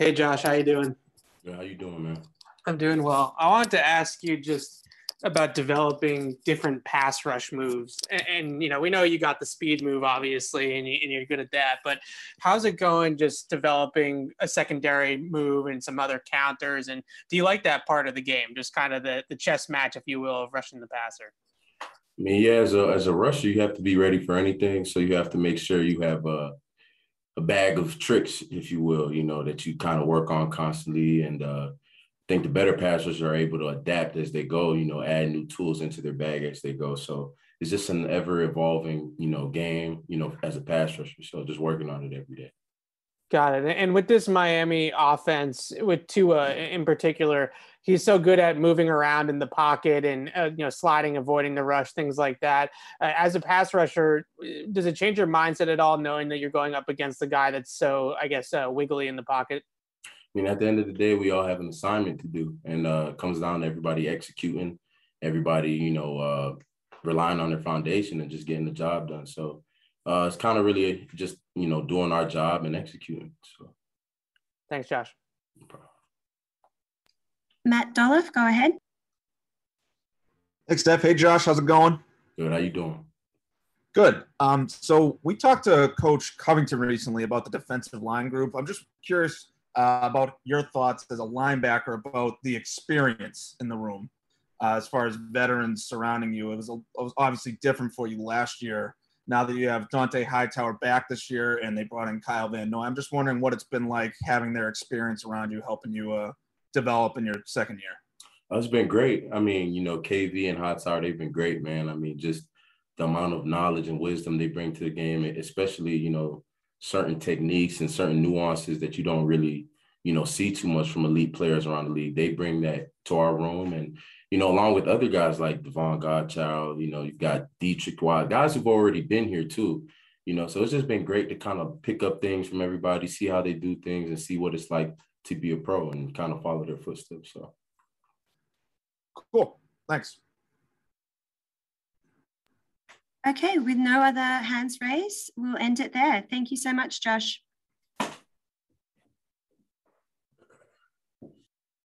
Hey Josh, how you doing? Yeah, how you doing, man? I'm doing well. I wanted to ask you just about developing different pass rush moves. And, and, you know, we know you got the speed move, obviously, and, you, are good at that. But how's it going just developing a secondary move and some other counters? And do you like that part of the game, just kind of the, the chess match, if you will, of rushing the passer? I mean, yeah, as a, as a rusher, you have to be ready for anything. So you have to make sure you have a, a bag of tricks, if you will, you know, that you kind of work on constantly. And uh, I think the better passers are able to adapt as they go, you know, add new tools into their bag as they go. So it's just an ever evolving, you know, game, you know, as a pass rusher. So just working on it every day. Got it. And with this Miami offense, with Tua in particular, he's so good at moving around in the pocket and uh, you know sliding, avoiding the rush, things like that. Uh, as a pass rusher, does it change your mindset at all, knowing that you're going up against a guy that's so, I guess, uh, wiggly in the pocket? I mean, at the end of the day, we all have an assignment to do, and uh, it comes down to everybody executing, everybody, you know, uh, relying on their foundation and just getting the job done. So uh, it's kind of really just you know doing our job and executing. So, thanks, Josh. No Matt Dolloff, go ahead. Thanks, Steph. Hey, Josh, how's it going? Good. How you doing? Good. Um, so we talked to Coach Covington recently about the defensive line group. I'm just curious uh, about your thoughts as a linebacker about the experience in the room, uh, as far as veterans surrounding you. It was, a, it was obviously different for you last year now that you have Dont'a Hightower back this year and they brought in Kyle Van Noy. I'm just wondering what it's been like having their experience around you, helping you uh, develop in your second year. Oh, it's been great. I mean, you know, KV and Hightower, they've been great, man. I mean, just the amount of knowledge and wisdom they bring to the game, especially, you know, certain techniques and certain nuances that you don't really, you know, see too much from elite players around the league. They bring that to our room and you know, along with other guys like Davon Godchaux, you know, you've got Deatrich Wise, guys who've already been here too, you know. So it's just been great to kind of pick up things from everybody, see how they do things, and see what it's like to be a pro and kind of follow their footsteps. So cool. Thanks. Okay, with no other hands raised, we'll end it there. Thank you so much, Josh.